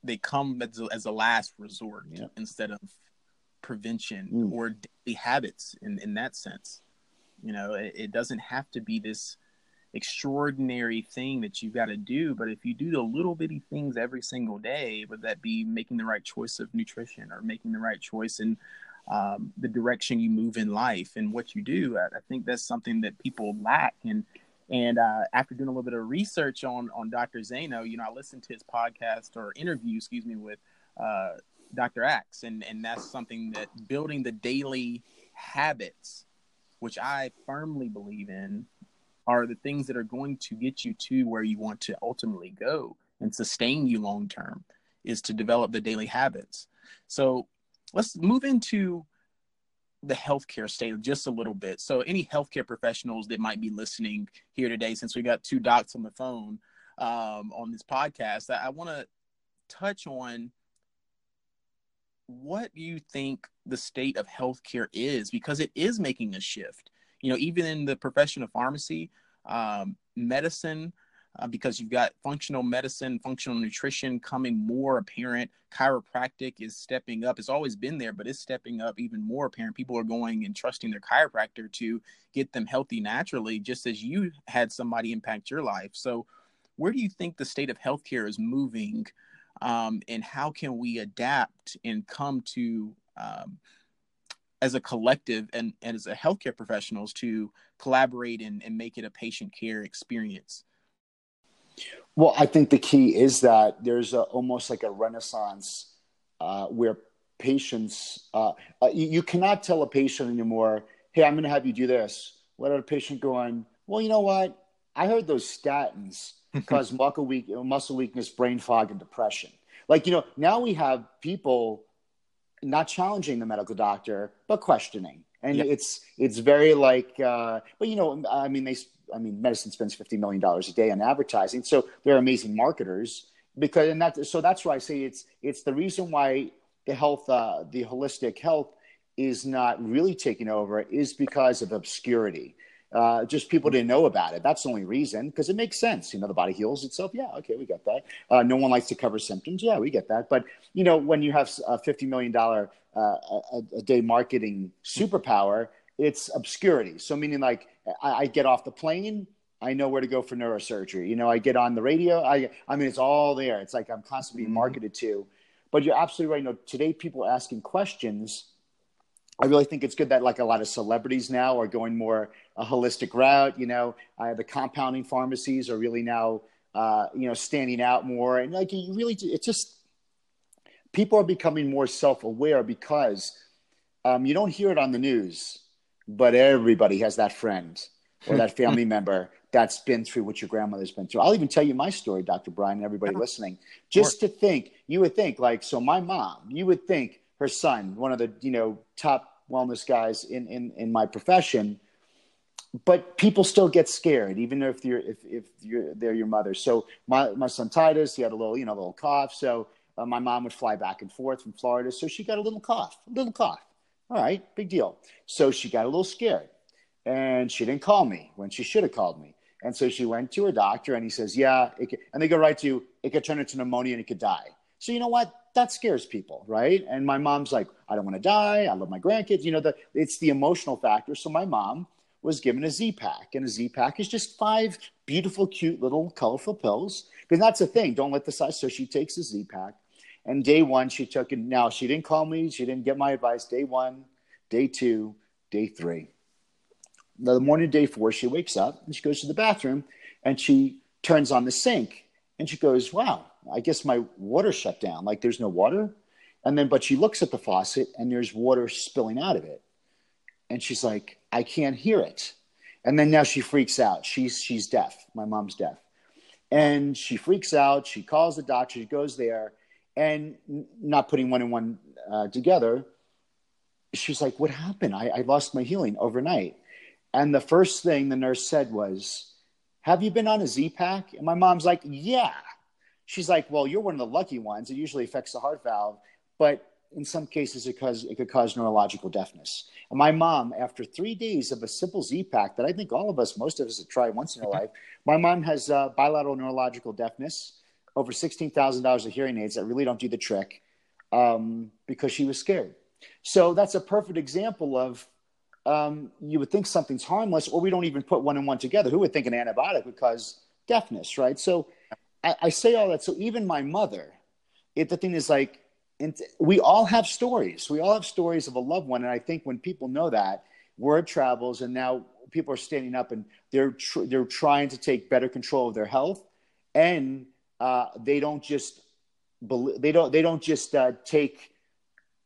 they come as a, as a last resort yeah. instead of prevention mm. or daily habits in, in that sense. You know, it, it doesn't have to be this extraordinary thing that you've got to do, but if you do the little bitty things every single day, would that be making the right choice of nutrition or making the right choice in um, the direction you move in life and what you do, I, I think that's something that people lack. And and uh, after doing a little bit of research on on Dr. Zaino, you know, I listened to his podcast or interview, excuse me, with uh, Dr. Axe, and and that's something that building the daily habits, which I firmly believe in, are the things that are going to get you to where you want to ultimately go and sustain you long term. Is to develop the daily habits. So let's move into the healthcare state just a little bit. So, any healthcare professionals that might be listening here today, since we got two docs on the phone um, on this podcast, I, I want to touch on what you think the state of healthcare is because it is making a shift. You know, even in the profession of pharmacy, um, medicine, uh, because you've got functional medicine, functional nutrition coming more apparent. Chiropractic is stepping up. It's always been there, but it's stepping up even more apparent. People are going and trusting their chiropractor to get them healthy naturally, just as you had somebody impact your life. So, where do you think the state of healthcare is moving? Um, and how can we adapt and come to um, as a collective and, and as a healthcare professionals to collaborate and, and make it a patient care experience well, I think the key is that there's a, almost like a renaissance uh, where patients, uh, uh, you, you, cannot tell a patient anymore, hey, I'm going to have you do this. Let a patient going, well, you know what? I heard those statins cause muscle, weak, muscle weakness, brain fog, and depression. Like, you know, now we have people not challenging the medical doctor, but questioning. And it's it's very like, uh, but you know, I mean, they I mean, medicine spends fifty million dollars a day on advertising, so they're amazing marketers. Because and that so that's why I say it's it's the reason why the health uh, the holistic health is not really taking over is because of obscurity. Uh, just people didn't know about it. That's the only reason because it makes sense. You know, the body heals itself. Yeah, okay, we get that. Uh, no one likes to cover symptoms. Yeah, we get that. But you know, when you have a fifty million dollar uh, a, a, day marketing superpower, it's obscurity. So meaning like I, I, get off the plane, I know where to go for neurosurgery. You know, I get on the radio. I I mean, it's all there. It's like I'm constantly being mm-hmm. marketed to. But you're absolutely right. You know, today people are asking questions. I really think it's good that like a lot of celebrities now are going more a holistic route. You know, uh, the compounding pharmacies are really now uh, you know standing out more, and like you really, it's just people are becoming more self aware because um, you don't hear it on the news but everybody has that friend or that family member that's been through what your grandmother's been through. I'll even tell you my story, Dr. Brian, and everybody uh-huh. listening, just to think, you would think like, so my mom, you would think her son, one of the, you know, top wellness guys in, in, in my profession, but people still get scared, even if you're, if, if you're, they're your mother. So my, my son Titus, he had a little, you know, a little cough. So uh, my mom would fly back and forth from Florida. So she got a little cough, a little cough. All right, big deal. So she got a little scared and she didn't call me when she should have called me. And so she went to her doctor and he says, Yeah, and they go right to, it could turn into pneumonia and it could die. So you know what? That scares people, right? And my mom's like, I don't want to die. I love my grandkids. You know, the, it's the emotional factor. So my mom was given a Z pack, and a Z pack is just five beautiful, cute little colorful pills. Because that's the thing. Don't let the size. So she takes a Z pack and day one, she took it. Now, she didn't call me. She didn't get my advice. Day one, day two, day three. Now, The morning day four, she wakes up and she goes to the bathroom and she turns on the sink and she goes, Wow, I guess my water shut down. Like there's no water. And then, but she looks at the faucet and there's water spilling out of it. And she's like, I can't hear it. And then now she freaks out. She's, she's deaf. My mom's deaf. And she freaks out. She calls the doctor. She goes there and not putting one and one uh, together, she's like, "What happened? I, I lost my healing overnight." And the first thing the nurse said was, "Have you been on a Z pack?" And my mom's like, "Yeah." She's like, "Well, you're one of the lucky ones. It usually affects the heart valve, but in some cases, it, cause, it could cause neurological deafness." And my mom, after three days of a simple Z pack that I think all of us, most of us, have tried once in our life, my mom has uh, bilateral neurological deafness over $16,000 of hearing aids that really don't do the trick um, because she was scared. So that's a perfect example of um, you would think something's harmless, or we don't even put one and one together. Who would think an antibiotic would cause deafness, right? So I, I say all that. So even my mother, if the thing is like, we all have stories. We all have stories of a loved one, and I think when people know that, word travels, and now people are standing up and they're tr- they're trying to take better control of their health, and uh, they don't just they don't they don't just uh, take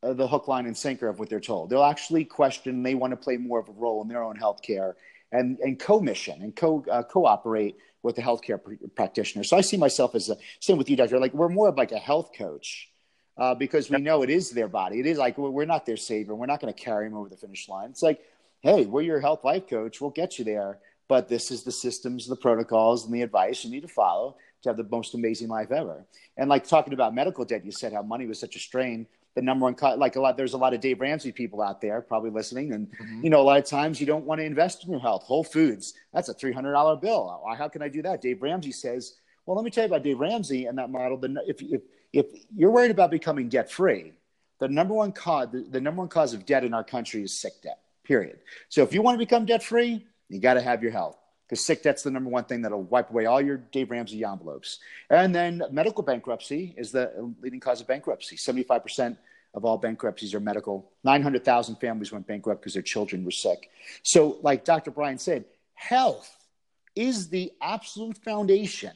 uh, the hook, line, and sinker of what they're told. They'll actually question. They want to play more of a role in their own healthcare and and co-mission and co uh, cooperate with the healthcare pr- practitioner. So I see myself as a same with you, doctor. Like we're more of like a health coach. Uh, because we know it is their body. It is like we're not their savior. We're not going to carry them over the finish line. It's like, hey, we're your health life coach. We'll get you there. But this is the systems, the protocols, and the advice you need to follow to have the most amazing life ever. And like talking about medical debt, you said how money was such a strain the number one like a lot there's a lot of dave ramsey people out there probably listening and mm-hmm. you know a lot of times you don't want to invest in your health. Whole foods that's a $300 bill. How can i do that? Dave ramsey says well let me tell you about dave ramsey and that model. If, if, if you're worried about becoming debt free the number one cause the, the number one cause of debt in our country is sick debt period. So if you want to become debt free you got to have your health because sick debt's the number one thing that'll wipe away all your Dave Ramsey envelopes. And then medical bankruptcy is the leading cause of bankruptcy. 75% of all bankruptcies are medical. 900,000 families went bankrupt because their children were sick. So, like Dr. Brian said, health is the absolute foundation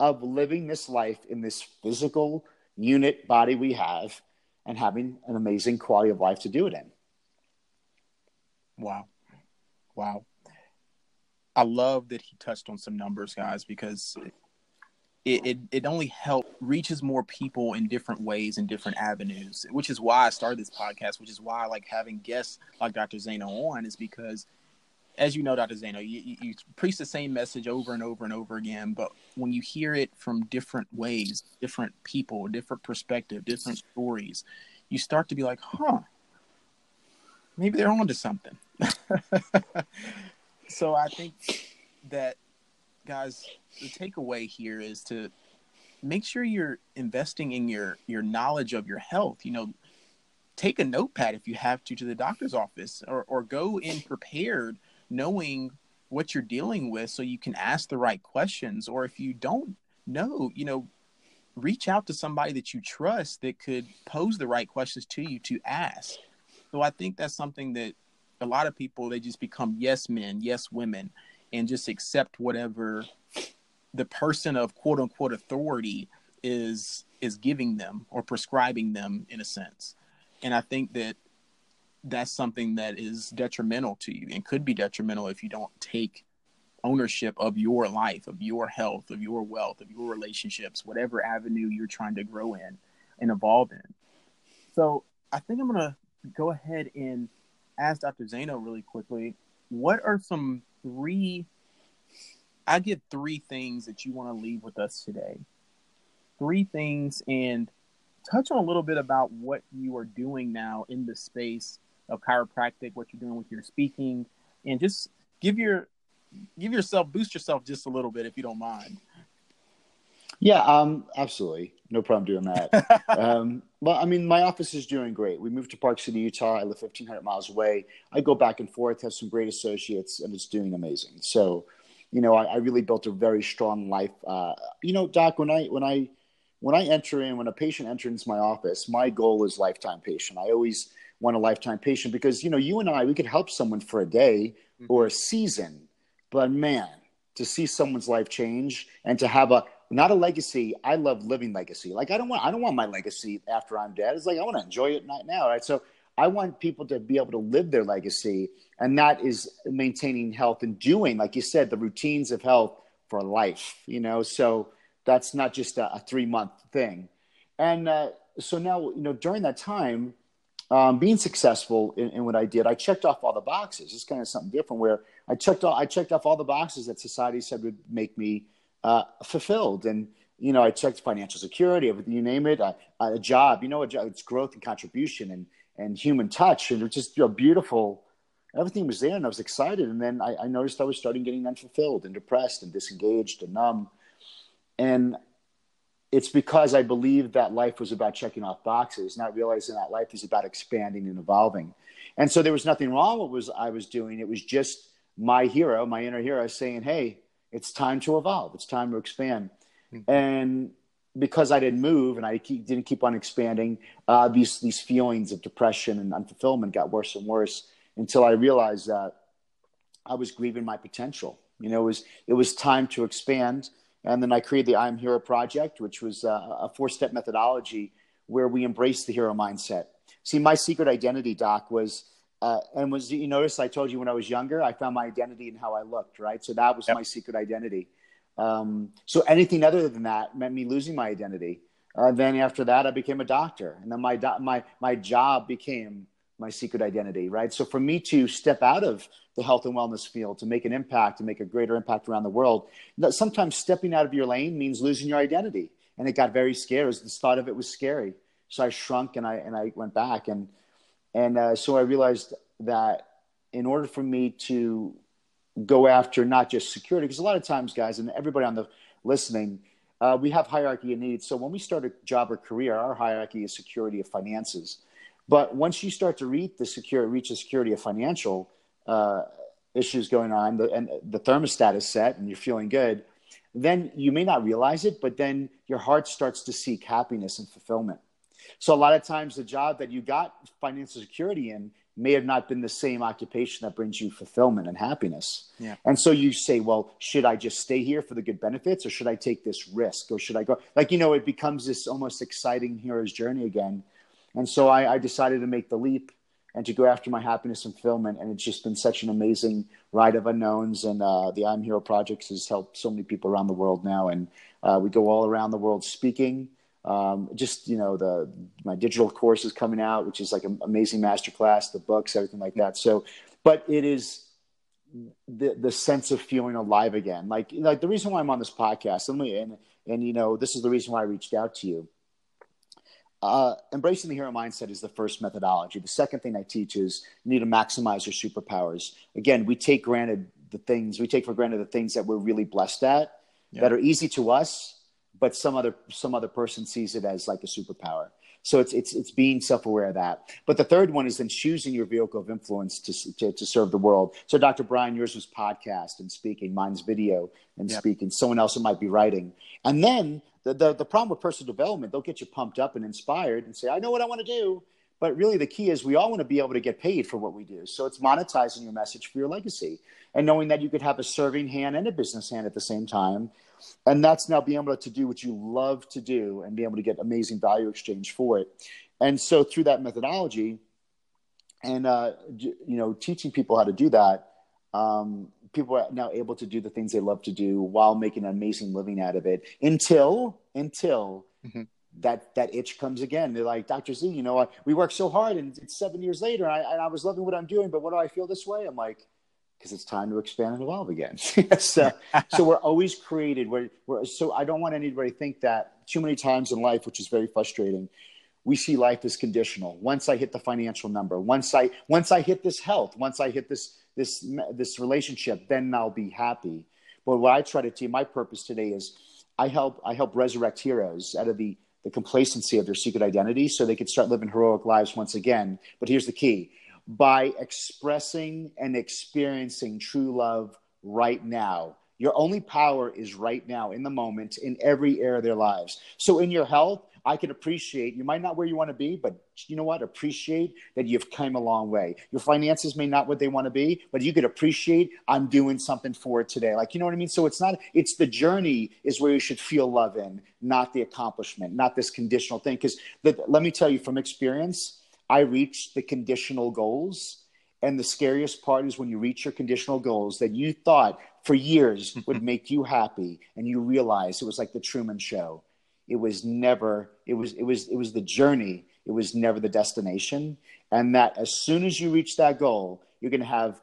of living this life in this physical unit body we have and having an amazing quality of life to do it in. Wow. Wow. I love that he touched on some numbers, guys, because it, it, it only helps reaches more people in different ways and different avenues, which is why I started this podcast, which is why I like having guests like Dr. Zaino on, is because as you know, Dr. Zaino, you, you preach the same message over and over and over again, but when you hear it from different ways, different people, different perspective, different stories, you start to be like, huh, maybe they're onto something. so I think that guys, the takeaway here is to make sure you're investing in your your knowledge of your health. You know, take a notepad if you have to to the doctor's office or or go in prepared knowing what you're dealing with so you can ask the right questions or if you don't know, you know, reach out to somebody that you trust that could pose the right questions to you to ask. So I think that's something that a lot of people they just become yes men, yes women, and just accept whatever the person of quote unquote authority is is giving them or prescribing them in a sense. And I think that that's something that is detrimental to you and could be detrimental if you don't take ownership of your life, of your health, of your wealth, of your relationships, whatever avenue you're trying to grow in and evolve in. So I think I'm going to go ahead and ask Dr. Zaino really quickly, what are some three I give three things that you want to leave with us today. Three things and touch on a little bit about what you are doing now in the space of chiropractic, what you're doing with your speaking, and just give your give yourself boost yourself just a little bit if you don't mind. Yeah, um, absolutely. No problem doing that. um, well, I mean, my office is doing great. We moved to Park City, Utah. I live 1,500 miles away. I go back and forth, have some great associates, and it's doing amazing. So, you know, I, I really built a very strong life. Uh, you know, Doc, when I when I when I enter in, when a patient enters my office, my goal is lifetime patient. I always want a lifetime patient because you know, you and I, we could help someone for a day mm-hmm. or a season, but man, to see someone's life change and to have a not a legacy. I love living legacy. Like I don't want I don't want my legacy after I'm dead. It's like I want to enjoy it right now, right? So I want people to be able to live their legacy, and that is maintaining health and doing, like you said, the routines of health for life. You know, so that's not just a, a three month thing. And uh, so now, you know, during that time, um, being successful in, in, what I did, I checked off all the boxes. It's kind of something different where I checked all, I checked off all the boxes that society said would make me uh, fulfilled. And you know, I checked financial security, everything you name it, a, a job. You know, a job, it's growth and contribution and and human touch, and it was just you know, beautiful. Everything was there, and I was excited. And then I, I noticed I was starting getting unfulfilled and depressed and disengaged and numb. And it's because I believed that life was about checking off boxes, not realizing that life is about expanding and evolving. And so there was nothing wrong with what was I was doing. It was just my hero, my inner hero, saying, "Hey, it's time to evolve. It's time to expand." Mm-hmm. And because I didn't move and I keep, didn't keep on expanding, uh, these these feelings of depression and unfulfillment got worse and worse until I realized that I was grieving my potential. You know, it was it was time to expand and then I created the I Am Hero project, which was uh, a four step methodology where we embrace the hero mindset. See, my secret identity, Doc, was, uh, and was, you notice I told you when I was younger, I found my identity in how I looked, right? So that was yep. my secret identity. Um, so anything other than that meant me losing my identity. Uh, then after that, I became a doctor. And then my, do- my, my job became my secret identity, right? So for me to step out of the health and wellness field to make an impact, to make a greater impact around the world, sometimes stepping out of your lane means losing your identity. And it got very scary. The thought of it was scary. So I shrunk and I and I went back and and uh, so I realized that in order for me to go after not just security, because a lot of times, guys, and everybody on the listening, uh, we have hierarchy of needs. So when we start a job or career, our hierarchy is security of finances. But once you start to reach the secure, reach the security of financial uh, issues going on, the, and the thermostat is set, and you're feeling good, then you may not realize it, but then your heart starts to seek happiness and fulfillment. So a lot of times, the job that you got financial security in may have not been the same occupation that brings you fulfillment and happiness. Yeah. And so you say, well, should I just stay here for the good benefits or should I take this risk or should I go? Like, you know, it becomes this almost exciting hero's journey again and so I, I, decided to make the leap and to go after my happiness and fulfillment. And it's just been such an amazing ride of unknowns. And uh, the I'm Hero Projects has helped so many people around the world now. And uh, we go all around the world speaking. Um, just you know, the my digital course is coming out, which is like an amazing masterclass, the books, everything like that. So, but it is the the sense of feeling alive again. Like like the reason why I'm on this podcast, and and, and you know, this is the reason why I reached out to you uh, embracing the hero mindset is the first methodology. The second thing I teach is you need to maximize your superpowers. Again, we take granted the things we take for granted the things that we're really blessed at yeah. that are easy to us, but some other some other person sees it as like a superpower. So it's it's it's being self aware of that. But the third one is then choosing your vehicle of influence to, to, to serve the world. So Dr. Brian, yours was podcast and speaking, mine's video and yep. speaking. Someone else it might be writing, and then the, the, the problem with personal development, they'll get you pumped up and inspired and say, I know what I want to do. But really, the key is we all want to be able to get paid for what we do. So it's monetizing your message for your legacy and knowing that you could have a serving hand and a business hand at the same time. And that's now being able to do what you love to do and be able to get amazing value exchange for it. And so through that methodology and, uh, you know, teaching people how to do that, um, people are now able to do the things they love to do while making an amazing living out of it until until mm-hmm. that that itch comes again. They're like, Dr. Z, you know, I, we worked so hard and it's seven years later and I, and I was loving what I'm doing, but what do I feel this way? I'm like, because it's time to expand and evolve again. so, uh, so we're always created. We're, we're, so I don't want anybody to think that too many times in life, which is very frustrating, we see life as conditional. Once I hit the financial number, once I once I hit this health, once I hit this this this relationship, then I'll be happy. But what I try to do, my purpose today is I help I help resurrect heroes out of the the complacency of their secret identity so they can start living heroic lives once again. But here's the key by expressing and experiencing true love right now. Your only power is right now in the moment in every area of their lives. So, in your health, I can appreciate you might not where you want to be, but you know what? Appreciate that you've come a long way. Your finances may not what they want to be, but you could appreciate I'm doing something for it today. Like you know what I mean? So it's not it's the journey is where you should feel love in, not the accomplishment, not this conditional thing. Because let me tell you from experience, I reached the conditional goals. And the scariest part is when you reach your conditional goals that you thought for years would make you happy, and you realize it was like the Truman Show. It was never it was it was it was the journey. It was never the destination. And that as soon as you reach that goal you're going to have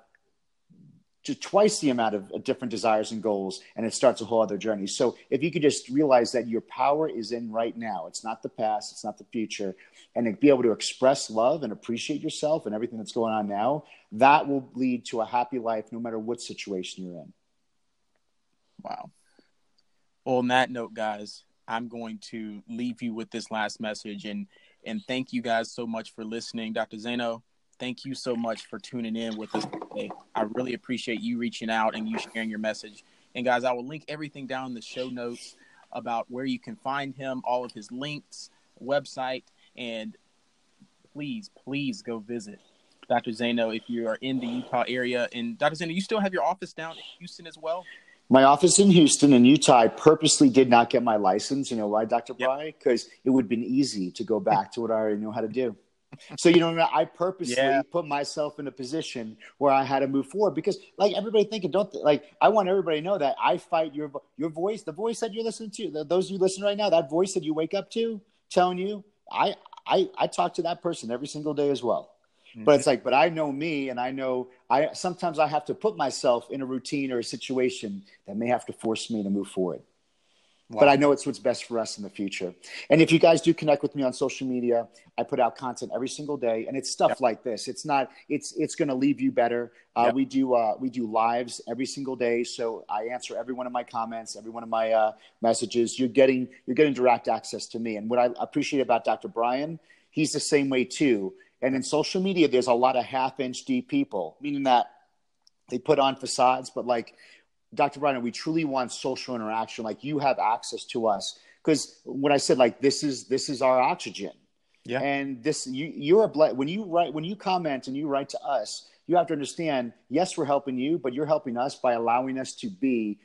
to twice the amount of different desires and goals and it starts a whole other journey so if you could just realize that your power is in right now it's not the past it's not the future and be able to express love and appreciate yourself and everything that's going on now that will lead to a happy life no matter what situation you're in wow well on that note guys I'm going to leave you with this last message and and thank you guys so much for listening, Dr. Zaino. Thank you so much for tuning in with us today. I really appreciate you reaching out and you sharing your message. And guys, I will link everything down in the show notes about where you can find him, all of his links, website, and please, please go visit Dr. Zaino if you are in the Utah area. And Dr. Zaino, you still have your office down in Houston as well? My office in Houston and Utah, I purposely did not get my license. You know why, Dr. Bry? Because it would have been easy to go back to what I already know how to do. So you know, I purposely yeah. put myself in a position where I had to move forward because, like everybody thinking, don't th- like I want everybody to know that I fight your your voice, the voice that you're listening to, the, those you listen right now, that voice that you wake up to, telling you, I I I talk to that person every single day as well. Mm-hmm. But it's like, but I know me, and I know I sometimes I have to put myself in a routine or a situation that may have to force me to move forward. Wow. But I know it's what's best for us in the future. And if you guys do connect with me on social media, I put out content every single day, and it's stuff yep. like this. It's not. It's it's going to leave you better. Uh, yep. We do uh, we do lives every single day, so I answer every one of my comments, every one of my uh, messages. You're getting you're getting direct access to me. And what I appreciate about Dr. Brian, he's the same way too. And in social media, there's a lot of half inch deep people, meaning that they put on facades, but like Dr. Brian, we truly want social interaction. Like you have access to us. Because when I said like this is this is our oxygen. Yeah. And this you you're a ble- when you write when you comment and you write to us, you have to understand, yes, we're helping you, but you're helping us by allowing us to be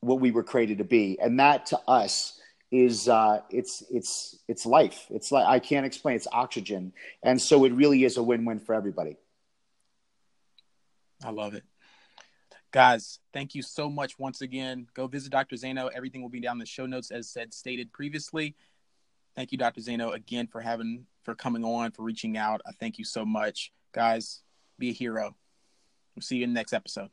what we were created to be. And that to us is uh, it's it's it's life. It's like I can't explain. It's oxygen, and so it really is a win-win for everybody. I love it, guys. Thank you so much once again. Go visit Dr. Zaino. Everything will be down in the show notes, as said stated previously. Thank you, Dr. Zaino, again for having for coming on for reaching out. I thank you so much, guys. Be a hero. We'll see you in the next episode.